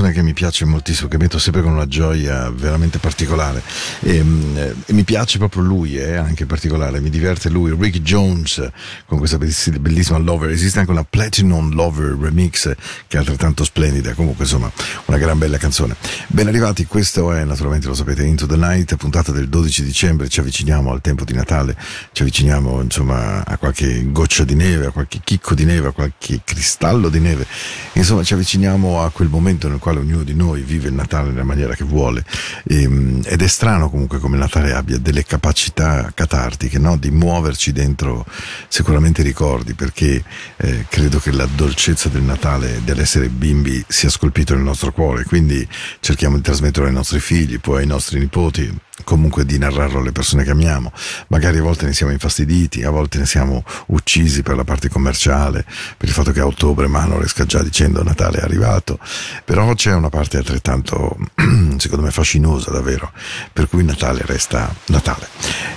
canzone che mi piace moltissimo, che metto sempre con una gioia veramente particolare. E, e mi piace proprio lui, è eh, anche particolare, mi diverte lui, Rick Jones, con questa bellissima Lover. Esiste anche una Platinum Lover remix che è altrettanto splendida. Comunque, insomma, una gran bella canzone. Ben arrivati, questo è naturalmente, lo sapete, Into the Night, puntata del 12 dicembre. Ci avviciniamo al tempo di Natale, ci avviciniamo insomma a qualche goccia di neve, a qualche chicco di neve, a qualche cristallo di neve. Insomma, ci avviciniamo a quel momento nel quale quale ognuno di noi vive il Natale nella maniera che vuole e, ed è strano comunque come il Natale abbia delle capacità catartiche no? di muoverci dentro sicuramente ricordi perché eh, credo che la dolcezza del Natale dell'essere bimbi sia scolpito nel nostro cuore quindi cerchiamo di trasmetterlo ai nostri figli poi ai nostri nipoti comunque di narrarlo alle persone che amiamo. Magari a volte ne siamo infastiditi, a volte ne siamo uccisi per la parte commerciale, per il fatto che a ottobre Manor esca già dicendo Natale è arrivato, però c'è una parte altrettanto, secondo me, fascinosa davvero, per cui Natale resta Natale.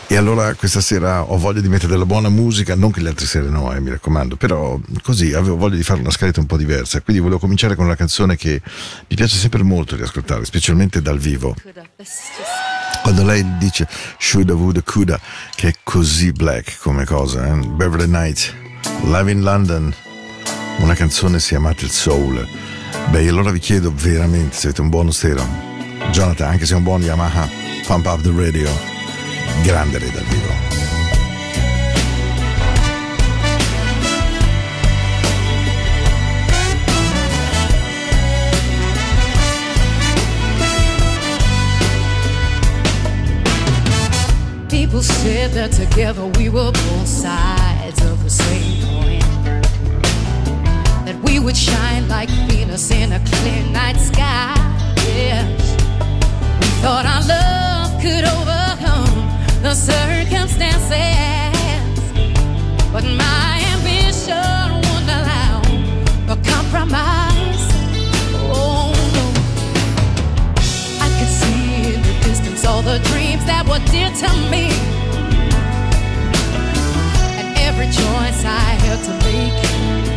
E allora questa sera ho voglia di mettere della buona musica, non che le altre sere no, eh, mi raccomando, però così avevo voglia di fare una scaletta un po' diversa, quindi volevo cominciare con una canzone che mi piace sempre molto riascoltare, specialmente dal vivo. Quando lei dice shoulda, woulda, coulda, che è così black come cosa, eh? Beverly Knight, Live in London, una canzone se amate il soul. Beh, allora vi chiedo veramente se avete un buono stereo. Jonathan, anche se è un buon Yamaha, pump up the radio, grande lei dal vivo. People said that together we were both sides of the same coin. That we would shine like Venus in a clear night sky. Yes. We thought our love could overcome the circumstances. But my ambition all the dreams that were dear to me. And every choice I had to make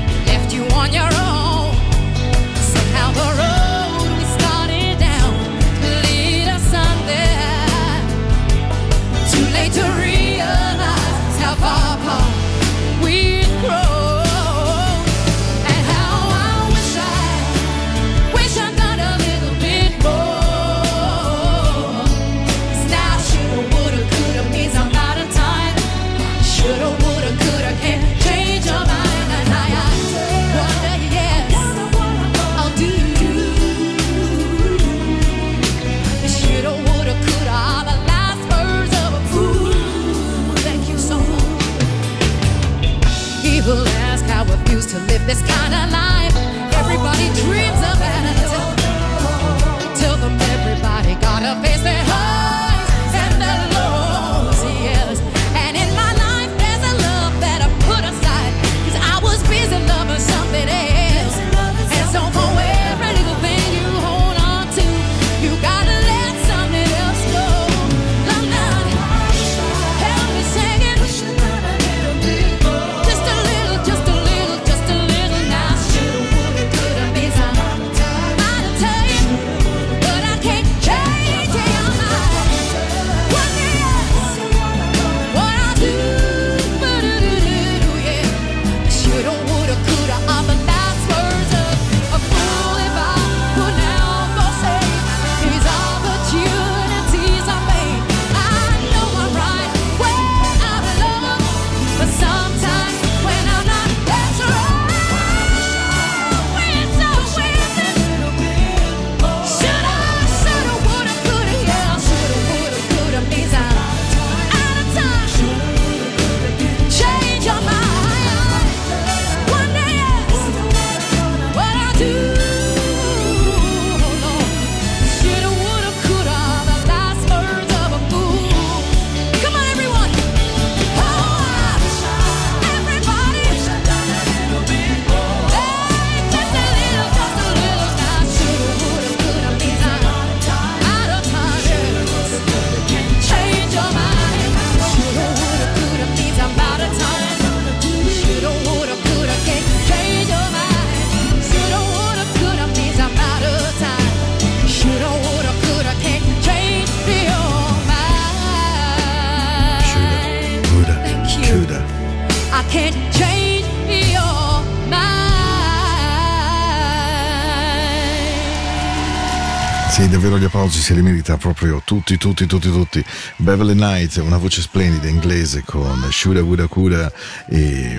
applausi se li merita proprio tutti, tutti, tutti, tutti. Beverly Knight, una voce splendida inglese con Shoulda, Woulda, Coulda e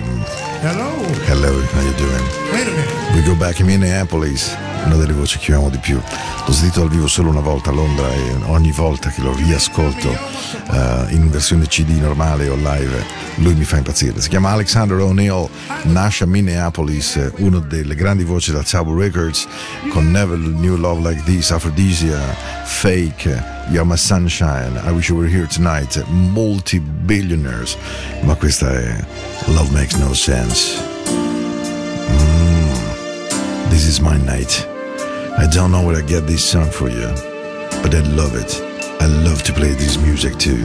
Hello. Hello, how you doing? Wait a minute. We go back in Minneapolis, una delle voci che amo di più. L'ho sentito dal vivo solo una volta a Londra e ogni volta che lo riascolto eh, in versione CD normale o live lui mi fa impazzire. Si chiama Alexander O'Neill, nasce a Minneapolis, una delle grandi voci da Tabu Records con Never New Love Like This, Aphrodisia, Fake, You're My Sunshine, I Wish You Were Here Tonight, Multi-Billionaires, ma questa è Love Makes No Sense. Mm, this is my night. I don't know where I get this song for you, but I love it. I love to play this music too.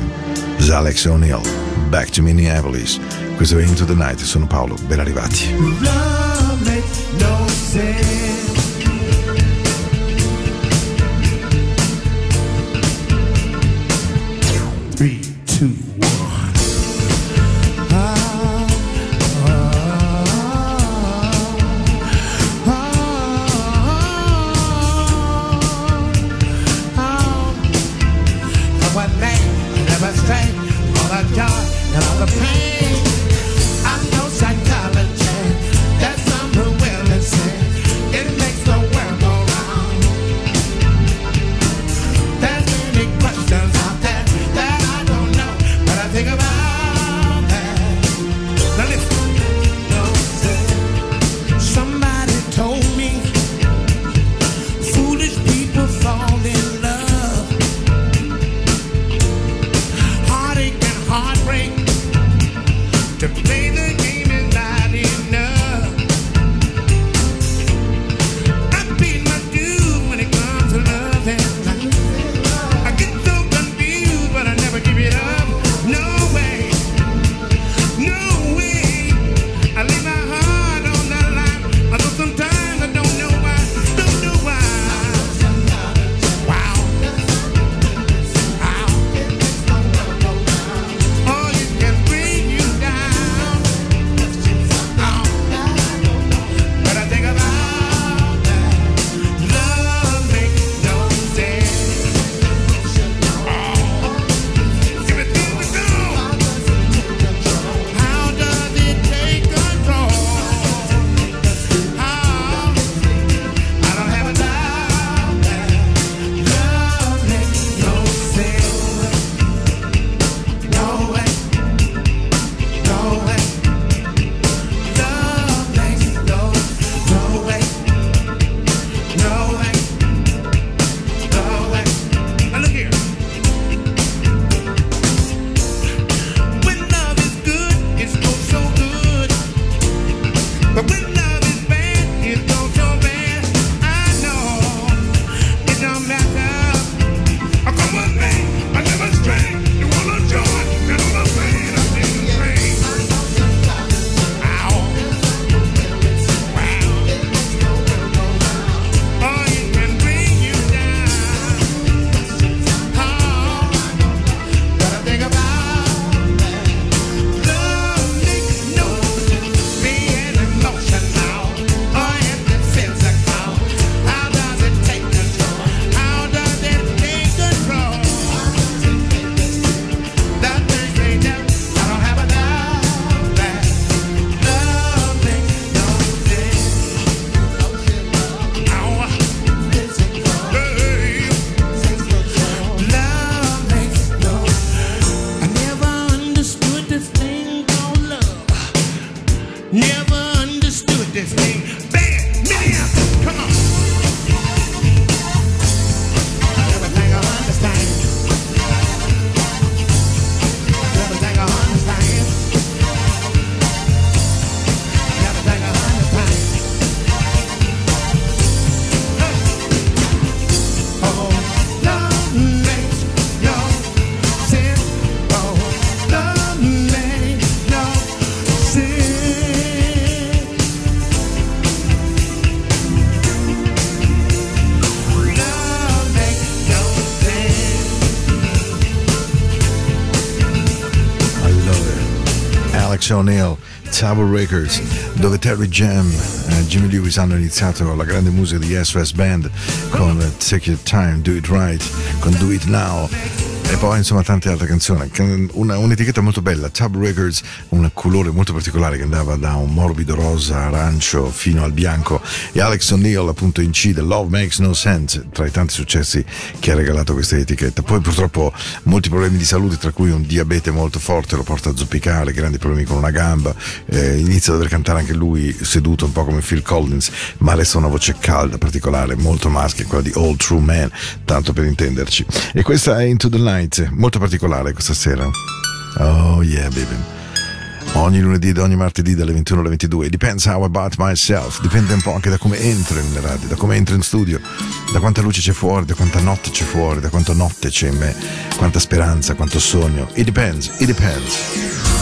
Alex O'Neill, back to Minneapolis. Questo è Into the Night, sono Paolo, ben arrivati. Three, two, one. O'Neill, Tower Records, dove Terry Jam e Jimmy Lewis hanno iniziato la grande musica di SOS Band con Take Your Time, Do It Right, con Do It Now. E poi insomma tante altre canzoni, Can- una- un'etichetta molto bella, Tab Records, un colore molto particolare che andava da un morbido rosa arancio fino al bianco e Alex O'Neill appunto incide Love Makes No Sense tra i tanti successi che ha regalato questa etichetta. Poi purtroppo molti problemi di salute tra cui un diabete molto forte lo porta a zoppicare, grandi problemi con una gamba, eh, inizia a dover cantare anche lui seduto un po' come Phil Collins, ma resta una voce calda, particolare, molto maschia, quella di All True Man, tanto per intenderci. E questa è Into the Night, molto particolare questa sera. Oh yeah, baby. Ogni lunedì ed ogni martedì dalle 21 alle 22. Depends how about myself. Dipende un po' anche da come entro in radio, da come entro in studio, da quanta luce c'è fuori, da quanta notte c'è fuori, da quanta notte c'è in me, quanta speranza, quanto sogno. It depends, it depends.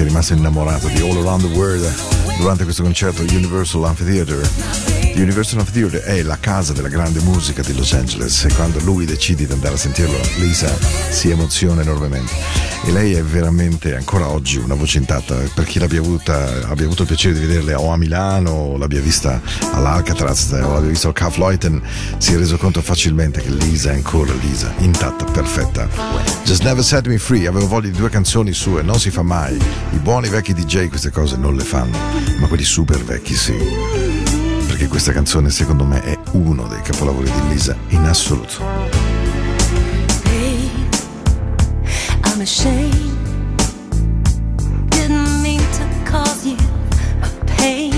White sia rimasto innamorato di All Around the World durante questo concerto Universal Amphitheater. Universal Amphitheater è la casa della grande musica di Los Angeles e quando lui decide di andare a sentirlo, Lisa si emoziona enormemente. E lei è veramente ancora oggi una voce intatta. Per chi l'abbia avuta, abbia avuto il piacere di vederle o a Milano, o l'abbia vista all'Alcatraz, o l'abbia visto al Kaufleuten, si è reso conto facilmente che Lisa è ancora Lisa, intatta, perfetta. Just Never Set Me Free, avevo voglia di due canzoni sue, non si fa mai. I buoni vecchi DJ queste cose non le fanno, ma quelli super vecchi sì. Perché questa canzone secondo me è uno dei capolavori di Lisa in assoluto. I'm ashamed. Didn't mean to cause you a pain.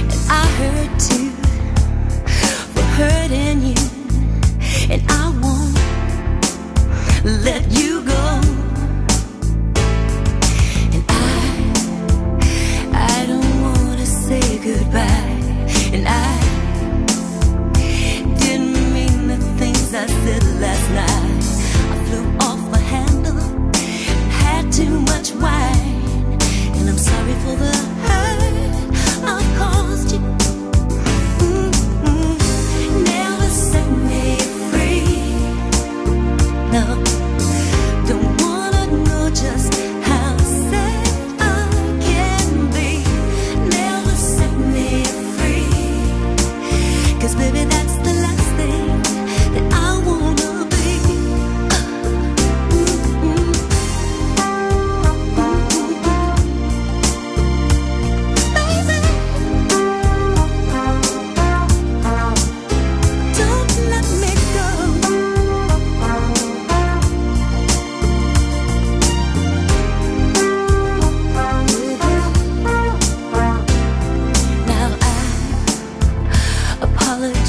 And I hurt too for hurting you. And I won't let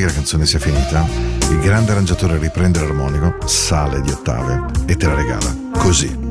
che la canzone sia finita, il grande arrangiatore riprende l'armonico, sale di ottave e te la regala. Così.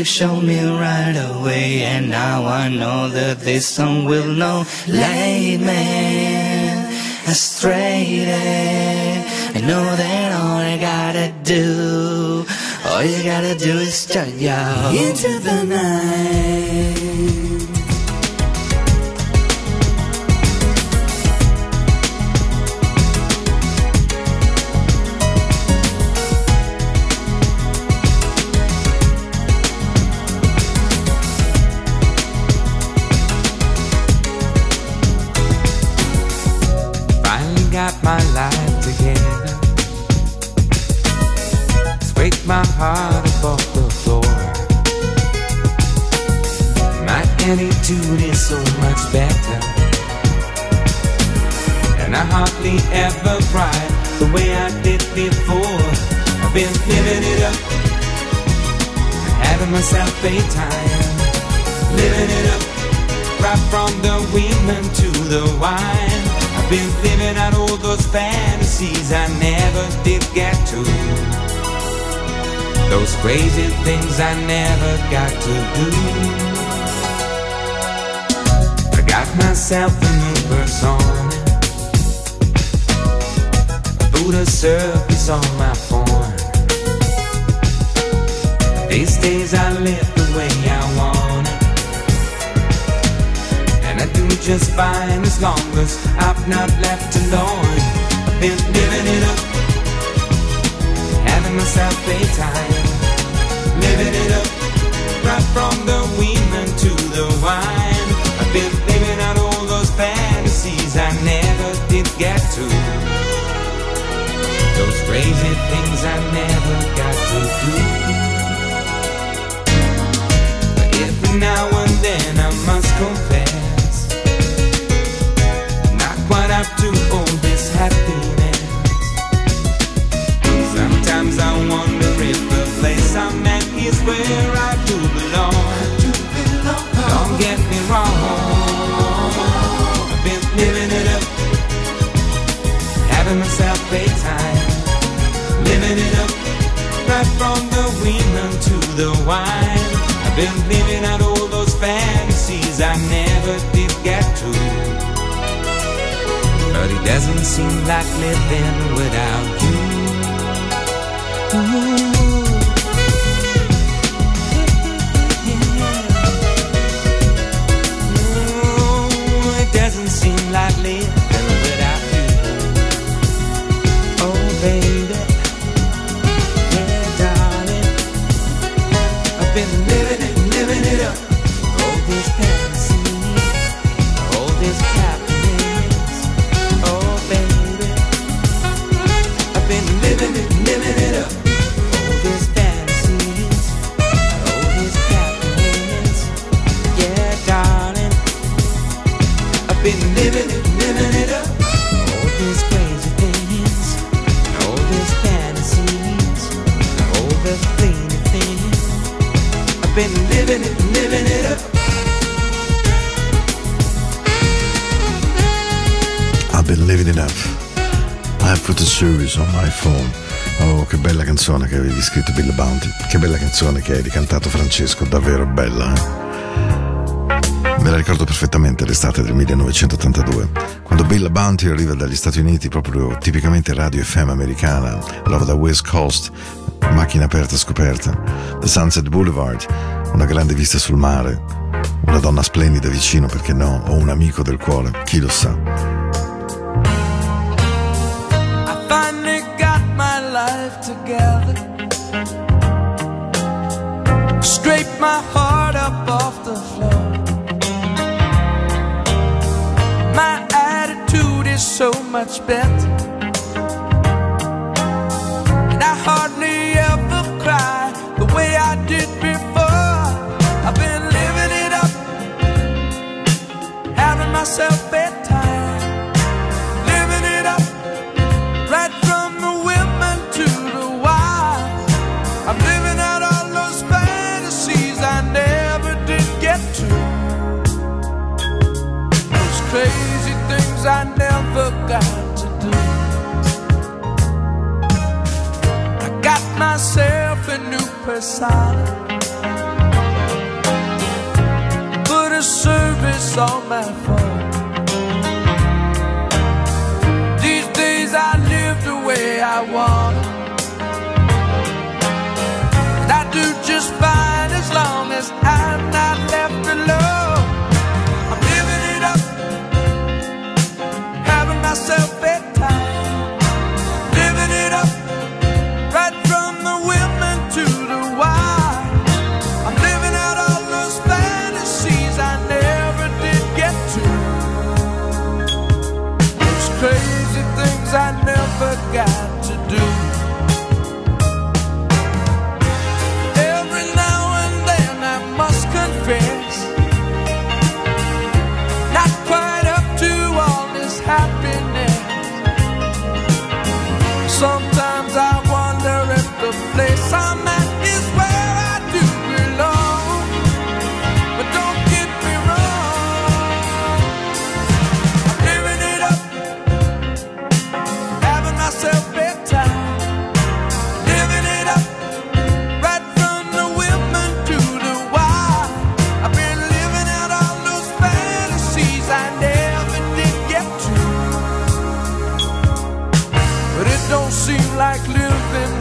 Music showed me right away, and now I know that this song will know. Late man, astray. I know that all I gotta do, all you gotta do is turn you into the night. My heart up off the floor. My attitude is so much better. And I hardly ever cry the way I did before. I've been living it up, having myself a time, living it up. Right from the women to the wine. I've been living out all those fantasies I never did get to. Those crazy things I never got to do. I got myself a new persona. A circus on my phone. These days I live the way I want it. And I do just fine as long as I've not left alone. I've been living it up, having myself a time, living it up, right from the women to the wine. I've been living out all those fantasies I never did get to. Those crazy things I never got to do. But every now and then I must confess I'm Not quite up to all this happiness I wonder if the place I'm at is where I do belong. Don't get me wrong. I've been living it up. Having myself a time. Living it up. Right from the women to the wine. I've been living out all those fantasies I never did get to. But it doesn't seem like living without you Ooh, scritto Bill Bounty. Che bella canzone che hai ricantato Francesco, davvero bella. eh? Me la ricordo perfettamente l'estate del 1982, quando Bill Bounty arriva dagli Stati Uniti, proprio tipicamente radio FM americana, lava da West Coast, macchina aperta scoperta, The Sunset Boulevard, una grande vista sul mare, una donna splendida vicino, perché no, o un amico del cuore, chi lo sa. Much better.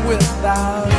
Without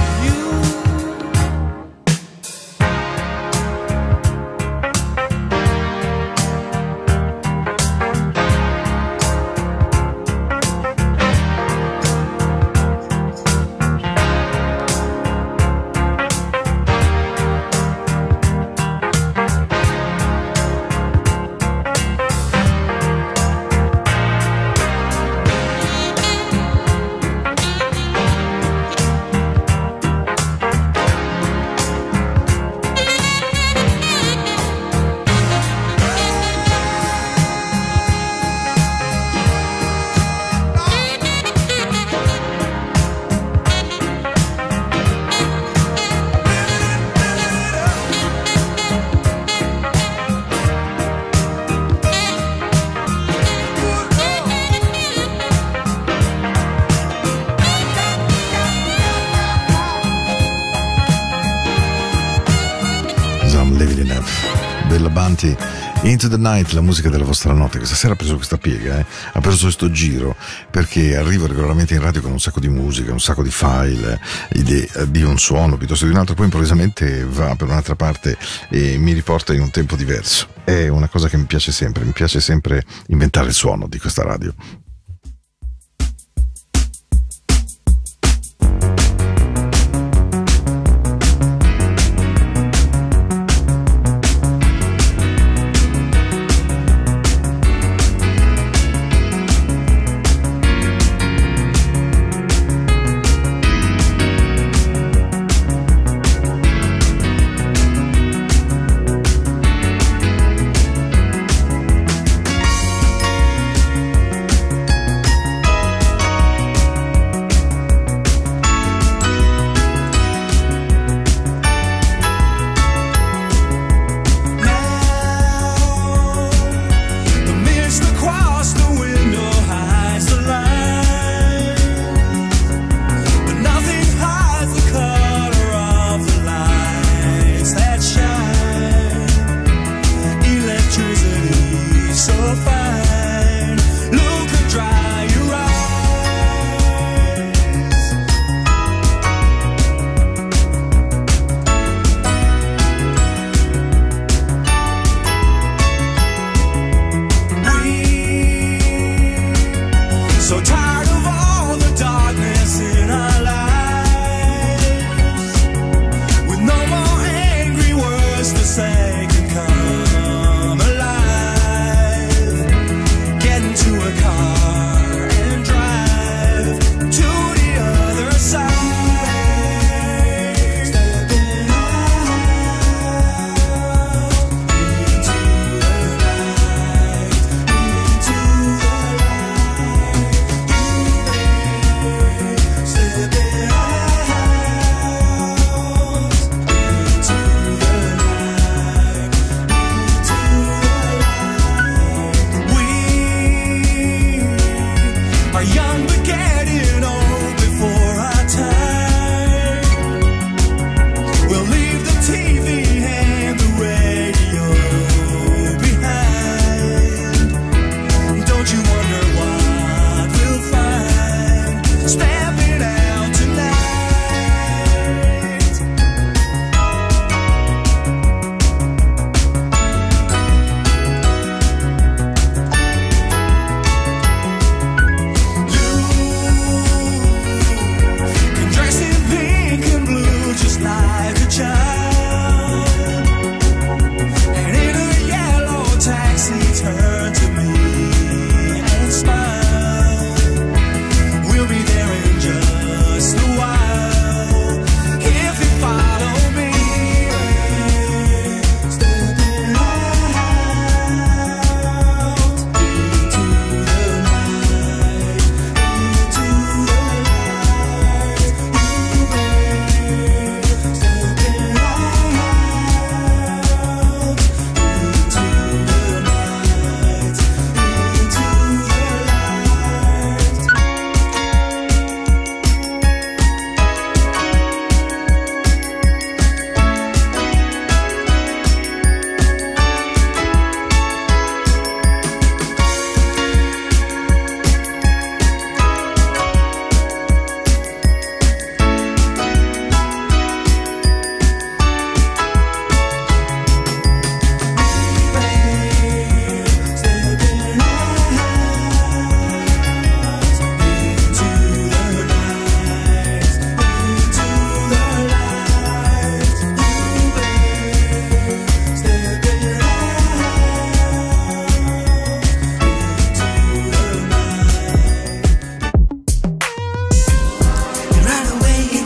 Into the Night, la musica della vostra notte. Questa sera ha preso questa piega, eh? ha preso questo giro perché arrivo regolarmente in radio con un sacco di musica, un sacco di file, idee eh, di un suono piuttosto di un altro, poi improvvisamente va per un'altra parte e mi riporta in un tempo diverso. È una cosa che mi piace sempre, mi piace sempre inventare il suono di questa radio.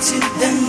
to the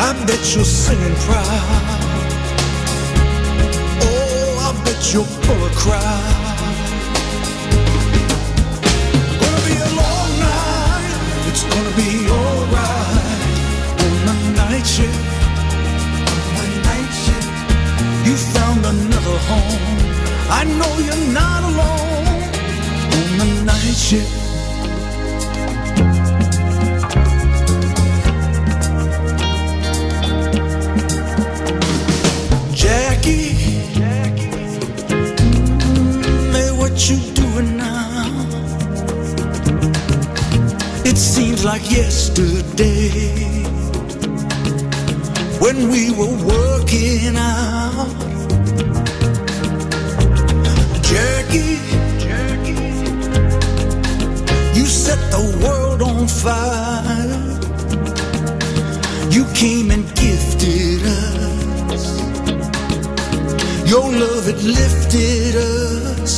I bet you're singing proud. Oh, I bet you'll pull a crowd. Gonna be a long night. It's gonna be alright on the night shift. On the night shift. You found another home. I know you're not alone on the night shift. Now? It seems like yesterday when we were working out. Jackie, Jackie, you set the world on fire. You came and gifted us. Your love, it lifted us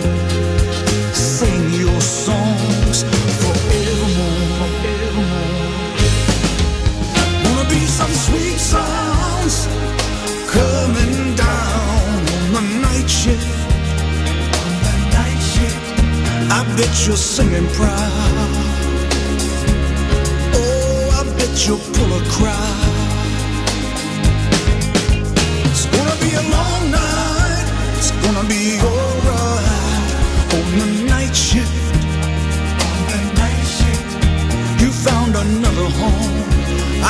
bet you're singing proud. Oh, I bet you'll pull a crowd. It's gonna be a long night. It's gonna be alright on the night shift. On the night shift. You found another home.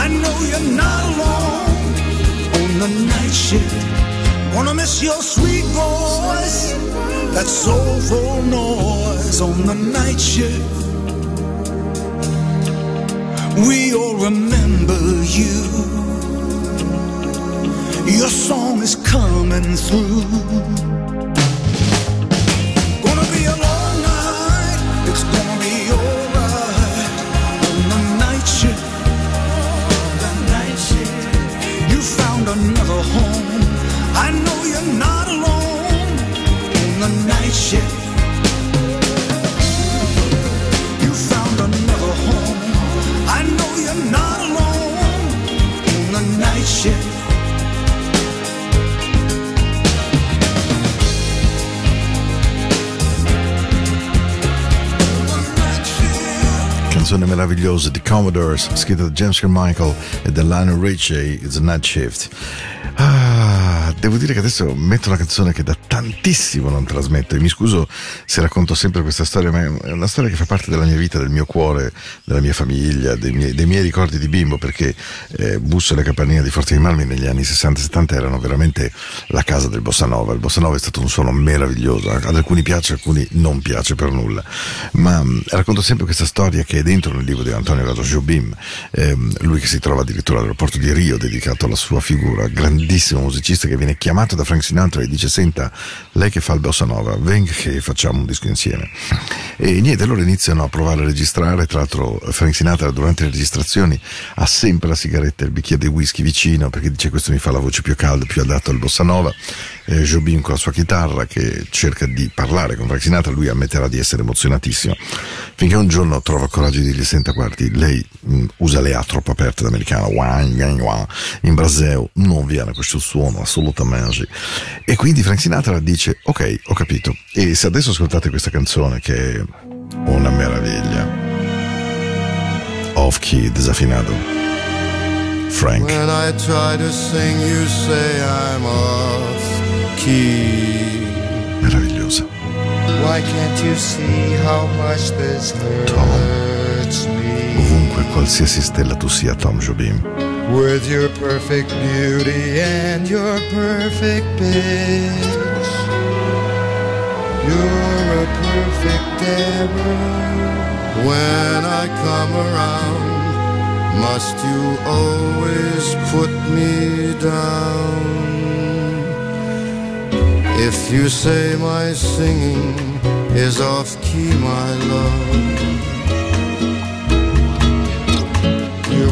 I know you're not alone on the night shift. Wanna miss your sweet voice, that soulful noise on the night shift. We all remember you. Your song is coming through. Canzone meravigliosa di Commodores, scritta da James Carmichael e da Lionel Richie, It's a Night Shift. Ah, devo dire che adesso metto una canzone che da tantissimo non trasmetto e mi scuso se racconto sempre questa storia, ma è una storia che fa parte della mia vita, del mio cuore, della mia famiglia, dei miei, dei miei ricordi di bimbo, perché eh, Busso e la Capanina di Forte di Marmi negli anni 60-70 erano veramente la casa del Bossa Nova. Il Bossa Nova è stato un suono meraviglioso, ad alcuni piace, ad alcuni non piace per nulla, ma mh, racconto sempre questa storia che è dentro nel libro di Antonio Gato Jobim, ehm, lui che si trova addirittura all'aeroporto di Rio dedicato alla sua figura, grandissimo musicista che viene chiamato da Frank Sinatra e dice senta lei che fa il bossa nova venga che facciamo un disco insieme. E niente allora iniziano a provare a registrare. Tra l'altro Frank Sinatra durante le registrazioni ha sempre la sigaretta e il bicchiere di whisky vicino perché dice questo mi fa la voce più calda più adatta al bossa nova. Eh, Jobim con la sua chitarra che cerca di parlare con Frank Sinatra lui ammetterà di essere emozionatissimo. Finché un giorno trova coraggio di dirgli senta guardi lei mh, usa le A troppo aperte d'americano in braseo non viene questo suono assolutamente. E quindi Frank Sinatra dice, ok, ho capito. E se adesso ascoltate questa canzone che è una meraviglia, off key, desafinato, Frank, When I try to sing, you say I'm off key. meravigliosa. Why can't you see how much this hurts me? Ovunque, qualsiasi stella tu sia, Tom Jobim. With your perfect beauty and your perfect pitch, you're a perfect error. When I come around, must you always put me down? If you say my singing is off key, my love,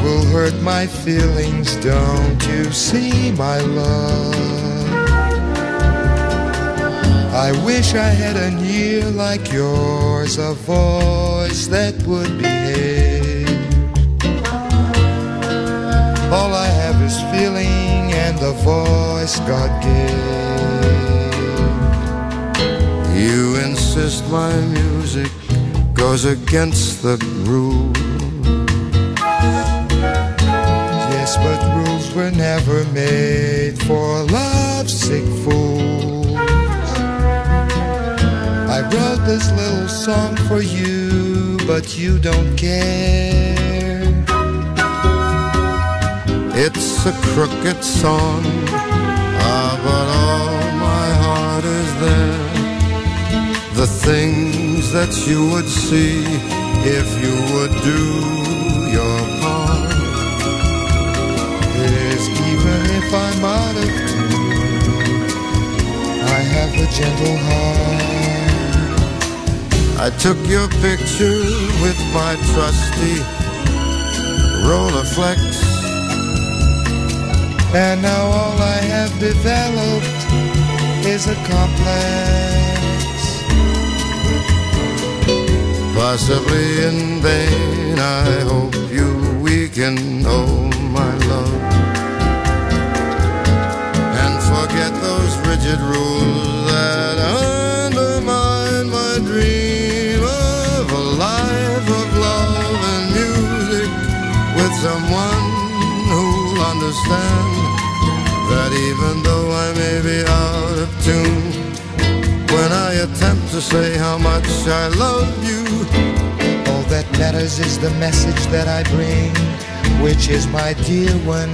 will hurt my feelings, don't you see, my love? I wish I had an ear like yours, a voice that would behave. All I have is feeling and the voice God gave. you insist my music goes against the groove. Yes, but rules were never made for lovesick fools. I wrote this little song for you, but you don't care. It's a crooked song, ah, but all my heart is there. The things that you would see if you would do out of tune, I have a gentle heart. I took your picture with my trusty Rolleiflex. And now all I have developed is a complex. Possibly in vain, I hope you weaken, oh my love. Rigid rules that undermine my dream of a life of love and music with someone who'll understand that even though I may be out of tune, when I attempt to say how much I love you, All that matters is the message that I bring, which is my dear one,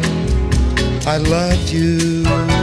I love you.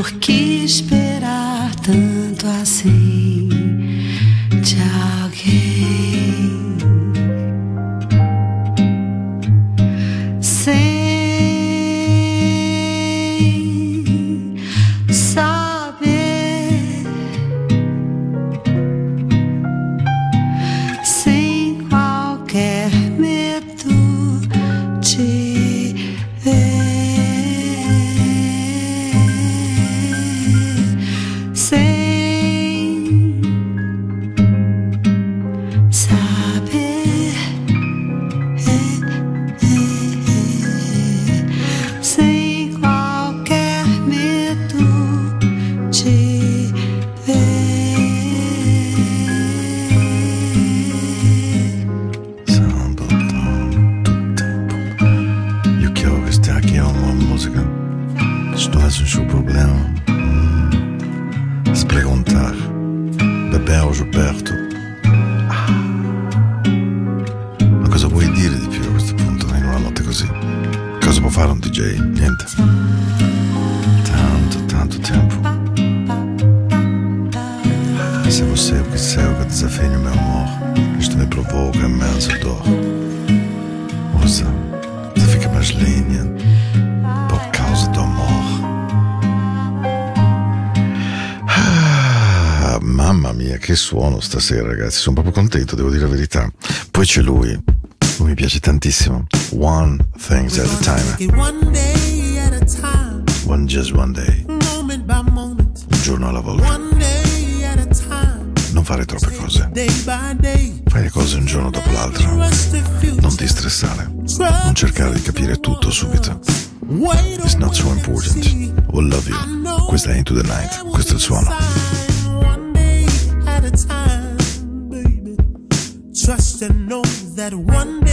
Por que esperar tanto? troppo contento, devo dire la verità. Poi c'è lui, lui mi piace tantissimo. One things at a time. One day at a time. One just one day. Moment by moment. Un giorno alla volta. One day at a time. Non fare troppe cose. Day. Fai le cose un giorno dopo l'altro. Non ti stressare. Non cercare di capire tutto subito. It's not so important. We'll love you. Questa è Into the Night. Questo è il suono. Trust and know that one day.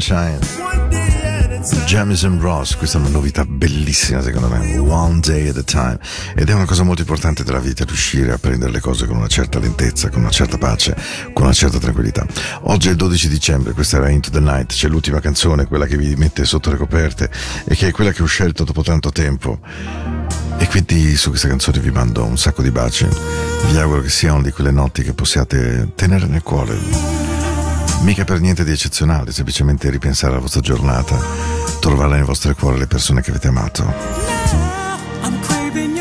Sunshine. Jamison Ross, questa è una novità bellissima secondo me, One Day at a Time, ed è una cosa molto importante della vita, riuscire a prendere le cose con una certa lentezza, con una certa pace, con una certa tranquillità. Oggi è il 12 dicembre, questa era Into the Night, c'è l'ultima canzone, quella che vi mette sotto le coperte e che è quella che ho scelto dopo tanto tempo. E quindi su questa canzone vi mando un sacco di baci, vi auguro che sia una di quelle notti che possiate tenere nel cuore. Mica per niente di eccezionale, semplicemente ripensare alla vostra giornata, trovare nel vostro cuore le persone che avete amato. I'm craving